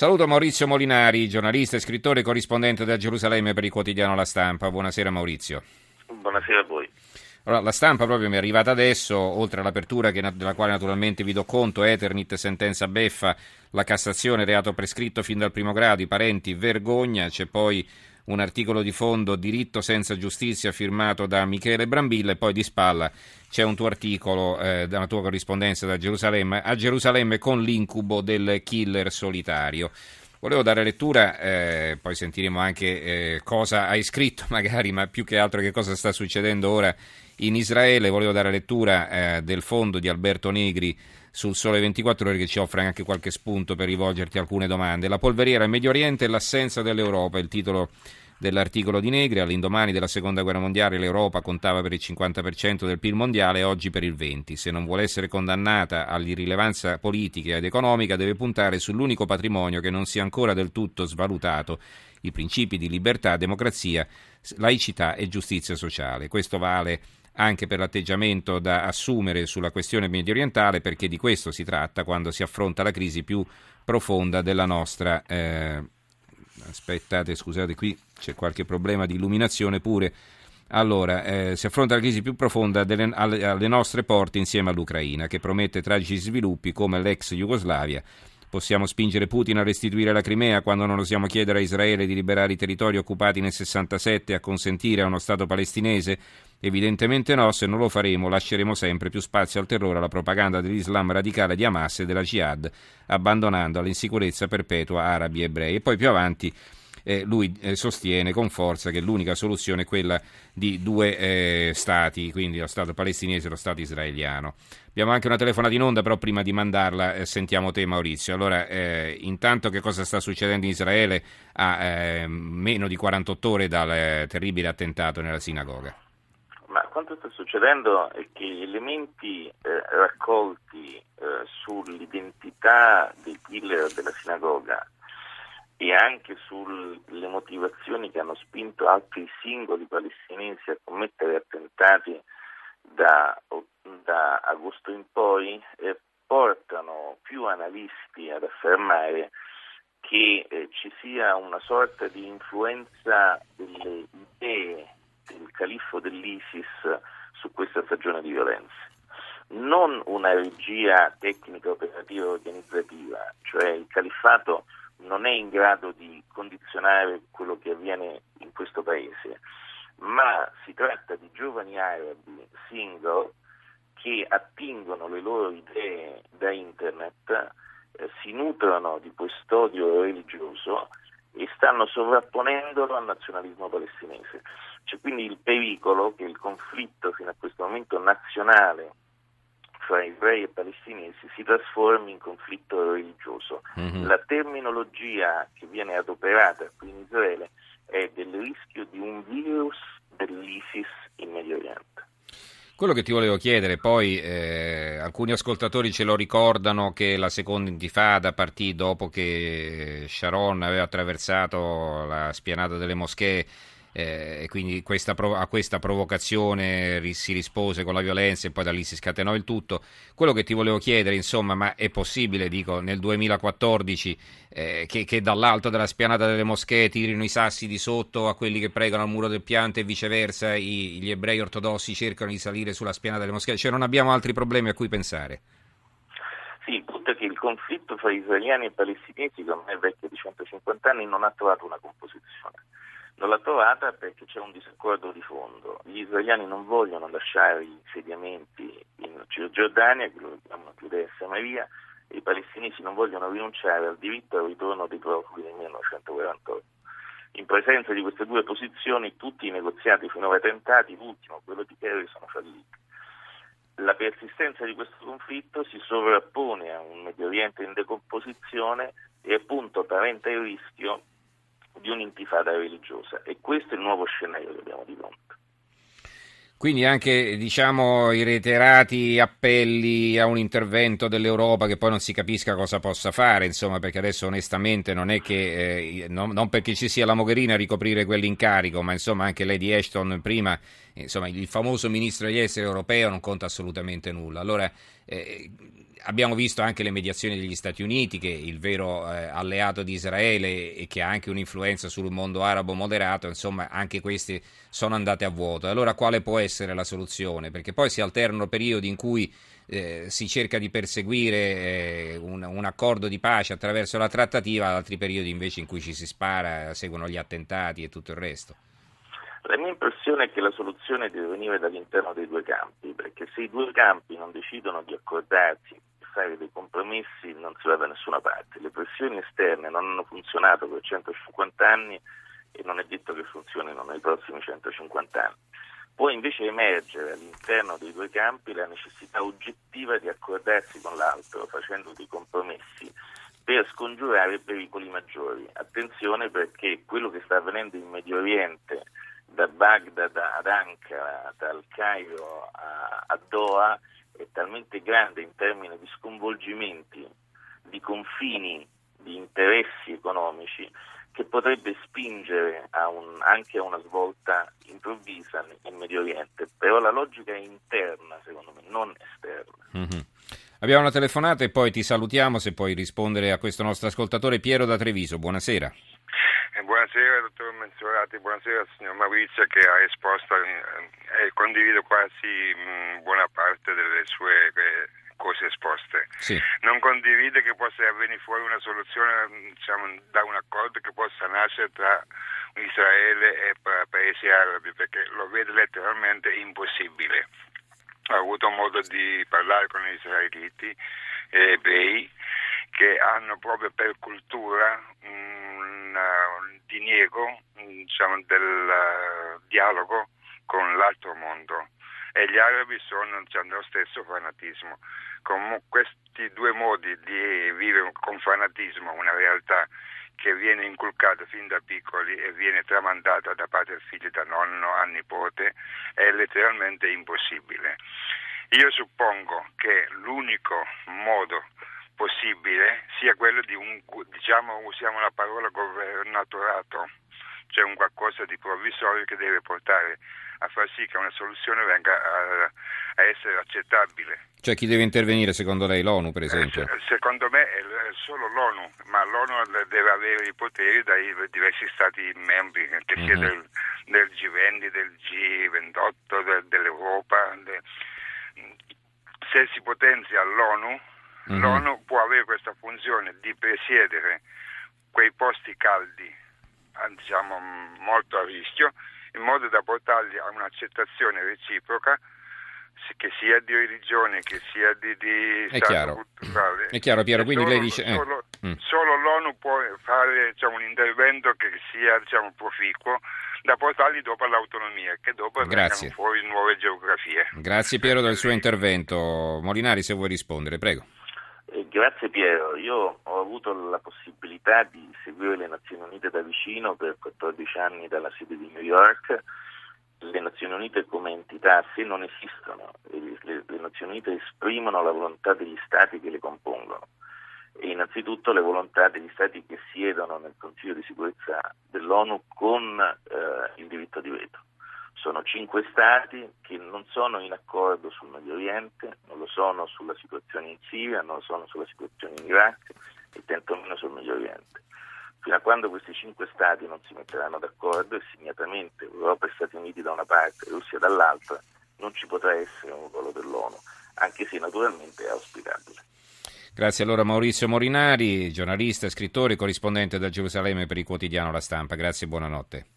Saluto Maurizio Molinari, giornalista e scrittore e corrispondente da Gerusalemme per il quotidiano La Stampa. Buonasera Maurizio. Buonasera a voi. Allora, la stampa proprio mi è arrivata adesso, oltre all'apertura che, della quale naturalmente vi do conto, Eternit, sentenza beffa, la Cassazione, reato prescritto fin dal primo grado, i parenti, vergogna, c'è poi un articolo di fondo, diritto senza giustizia, firmato da Michele Brambilla e poi di spalla c'è un tuo articolo eh, dalla tua corrispondenza da Gerusalemme, a Gerusalemme con l'incubo del killer solitario. Volevo dare lettura, eh, poi sentiremo anche eh, cosa hai scritto magari, ma più che altro che cosa sta succedendo ora in Israele. Volevo dare lettura eh, del fondo di Alberto Negri sul Sole 24 Ore che ci offre anche qualche spunto per rivolgerti alcune domande. La polveriera in Medio Oriente e l'assenza dell'Europa, il titolo dell'articolo di Negri. All'indomani della seconda guerra mondiale l'Europa contava per il 50% del PIL mondiale, oggi per il 20%. Se non vuole essere condannata all'irrilevanza politica ed economica deve puntare sull'unico patrimonio che non sia ancora del tutto svalutato, i principi di libertà, democrazia, laicità e giustizia sociale. Questo vale anche per l'atteggiamento da assumere sulla questione medio orientale, perché di questo si tratta quando si affronta la crisi più profonda della nostra eh, aspettate, scusate, qui c'è qualche problema di illuminazione pure. Allora, eh, si affronta la crisi più profonda delle, alle, alle, nostre porte insieme all'Ucraina, che promette tragici sviluppi come l'ex Jugoslavia. Possiamo spingere Putin a restituire la Crimea quando non osiamo chiedere a Israele di liberare i territori occupati nel 67 e a consentire a uno Stato palestinese? Evidentemente no, se non lo faremo lasceremo sempre più spazio al terrore, alla propaganda dell'Islam radicale di Hamas e della Jihad, abbandonando all'insicurezza perpetua arabi e ebrei. E poi più avanti eh, lui eh, sostiene con forza che l'unica soluzione è quella di due eh, stati, quindi lo Stato palestinese e lo Stato israeliano. Abbiamo anche una telefonata in onda, però prima di mandarla eh, sentiamo te Maurizio. Allora, eh, intanto che cosa sta succedendo in Israele a meno di 48 ore dal terribile attentato nella sinagoga? Ma quanto sta succedendo è che gli elementi eh, raccolti eh, sull'identità dei killer della sinagoga e anche sulle motivazioni che hanno spinto altri singoli palestinesi a commettere attentati da, da agosto in poi eh, portano più analisti ad affermare che eh, ci sia una sorta di influenza delle idee il califfo dell'ISIS su questa stagione di violenza. Non una regia tecnica, operativa, organizzativa, cioè il califfato non è in grado di condizionare quello che avviene in questo paese, ma si tratta di giovani arabi single che attingono le loro idee da internet, eh, si nutrono di questo odio religioso e stanno sovrapponendolo al nazionalismo palestinese. C'è quindi il pericolo che il conflitto fino a questo momento nazionale fra ebrei e palestinesi si trasformi in conflitto religioso. Mm-hmm. La terminologia che viene adoperata qui in Israele è del rischio di un virus dell'ISIS in Medio Oriente. Quello che ti volevo chiedere, poi eh, alcuni ascoltatori ce lo ricordano che la seconda intifada partì dopo che Sharon aveva attraversato la spianata delle moschee eh, e quindi questa, a questa provocazione si rispose con la violenza e poi da lì si scatenò il tutto. Quello che ti volevo chiedere, insomma, ma è possibile, dico, nel 2014 eh, che, che, dall'alto della spianata delle moschee tirino i sassi di sotto a quelli che pregano al muro del pianto e viceversa i, gli ebrei ortodossi cercano di salire sulla spianata delle moschee? Cioè non abbiamo altri problemi a cui pensare? Sì, il punto è che il conflitto fra israeliani e palestinesi, che ormai è vecchio di 150 anni, non ha trovato una composizione non l'ha trovata perché c'è un disaccordo di fondo. Gli israeliani non vogliono lasciare gli insediamenti in Cisgiordania, che chiamano Giudea e Samaria, e i palestinesi non vogliono rinunciare al diritto al ritorno dei profughi nel 1948. In presenza di queste due posizioni tutti i negoziati finora tentati, l'ultimo, quello di Kerry, sono falliti. La persistenza di questo conflitto si sovrappone a un Medio Oriente in decomposizione e appunto paventa il rischio di un'intifada religiosa e questo è il nuovo scenario che abbiamo di fronte. Quindi anche diciamo, i reiterati appelli a un intervento dell'Europa che poi non si capisca cosa possa fare, insomma, perché adesso onestamente non è che, eh, non, non, perché ci sia la Mogherini a ricoprire quell'incarico, ma insomma anche Lady Ashton prima, insomma il famoso ministro degli esteri europeo non conta assolutamente nulla. Allora Eh, abbiamo visto anche le mediazioni degli Stati Uniti, che è il vero eh, alleato di Israele e che ha anche un'influenza sul mondo arabo moderato, insomma anche queste sono andate a vuoto. Allora quale può essere la soluzione? Perché poi si alternano periodi in cui eh, si cerca di perseguire eh, un, un, accordo di pace attraverso la trattativa, altri periodi invece in cui ci si spara, seguono gli attentati e tutto il resto. La mia impressione è che la soluzione deve venire dall'interno dei due campi, se i due campi non decidono di accordarsi e fare dei compromessi non si va da nessuna parte. Le pressioni esterne non hanno funzionato per 150 anni e non è detto che funzionino nei prossimi 150 anni. Può invece emergere all'interno dei due campi la necessità oggettiva di accordarsi con l'altro facendo dei compromessi per scongiurare pericoli maggiori. Attenzione perché quello che sta avvenendo in Medio Oriente da Baghdad ad Ankara, dal Cairo a, a Doha, è talmente grande in termini di sconvolgimenti, di confini, di interessi economici, che potrebbe spingere a un, anche a una svolta improvvisa in Medio Oriente. Però la logica è interna, secondo me, non esterna. Mm-hmm. Abbiamo una telefonata e poi ti salutiamo se puoi rispondere a questo nostro ascoltatore Piero da Treviso. Buonasera. Eh, buonasera dottor Menzorati, buonasera signor Maurizio che ha esposto e eh, condivido quasi mh, mm, buona parte delle sue eh, cose esposte. Sì. Non condivide che possa venire fuori una soluzione mm, diciamo, da un accordo che possa nascere tra Israele e paesi arabi perché lo vede letteralmente impossibile. Ho avuto modo di parlare con gli israeliti e ebrei che hanno proprio per cultura un, un diniego diciamo, del uh, dialogo con l'altro mondo e gli arabi sono diciamo, lo stesso fanatismo. Con questi due modi di vivere con fanatismo una realtà che viene inculcata fin da piccoli e viene tramandata da padre e figlio, da nonno a nipote, è letteralmente impossibile. Io suppongo che l'unico modo possibile sia quello di un, diciamo, usiamo la parola governatorato, cioè un qualcosa di provvisorio che deve portare a far sì che una soluzione venga a, a essere accettabile. Cioè chi deve intervenire secondo lei? L'ONU per esempio? Eh, secondo me è solo l'ONU, ma l'ONU deve avere i poteri dai diversi Stati membri, che sia uh-huh. del, del, G20, del G28, del, dell'Europa. De... Se si potenzia l'ONU, uh-huh. l'ONU può avere questa funzione di presiedere quei posti caldi, diciamo molto a rischio, in modo da portarli a un'accettazione reciproca che sia di religione, che sia di, di è stato culturale. È chiaro Piero, quindi solo, lei dice... Eh. Solo, mm. solo, l'ONU può fare diciamo, un intervento che sia diciamo, proficuo da portarli dopo all'autonomia, che dopo Grazie. fuori nuove geografie. Grazie Piero del suo intervento. Molinari se vuoi rispondere, prego. Grazie Piero, io ho avuto la possibilità di seguire le Nazioni Unite da vicino per 14 anni dalla sede di New York. Le Nazioni Unite come entità, se non esistono, le, le Nazioni Unite esprimono la volontà degli Stati che le compongono e innanzitutto le volontà degli Stati che siedono nel Consiglio di sicurezza dell'ONU con eh, il diritto di veto. Sono cinque stati che non sono in accordo sul Medio Oriente, non lo sono sulla situazione in Siria, non lo sono sulla situazione in Iraq e tantomeno sul Medio Oriente. Fino a quando questi cinque stati non si metteranno d'accordo e segnatamente Europa e Stati Uniti da una parte e Russia dall'altra, non ci potrà essere un ruolo dell'ONU, anche se naturalmente è auspicabile. Grazie allora Maurizio Morinari, giornalista, scrittore, corrispondente da Gerusalemme per il quotidiano La Stampa. Grazie e buonanotte.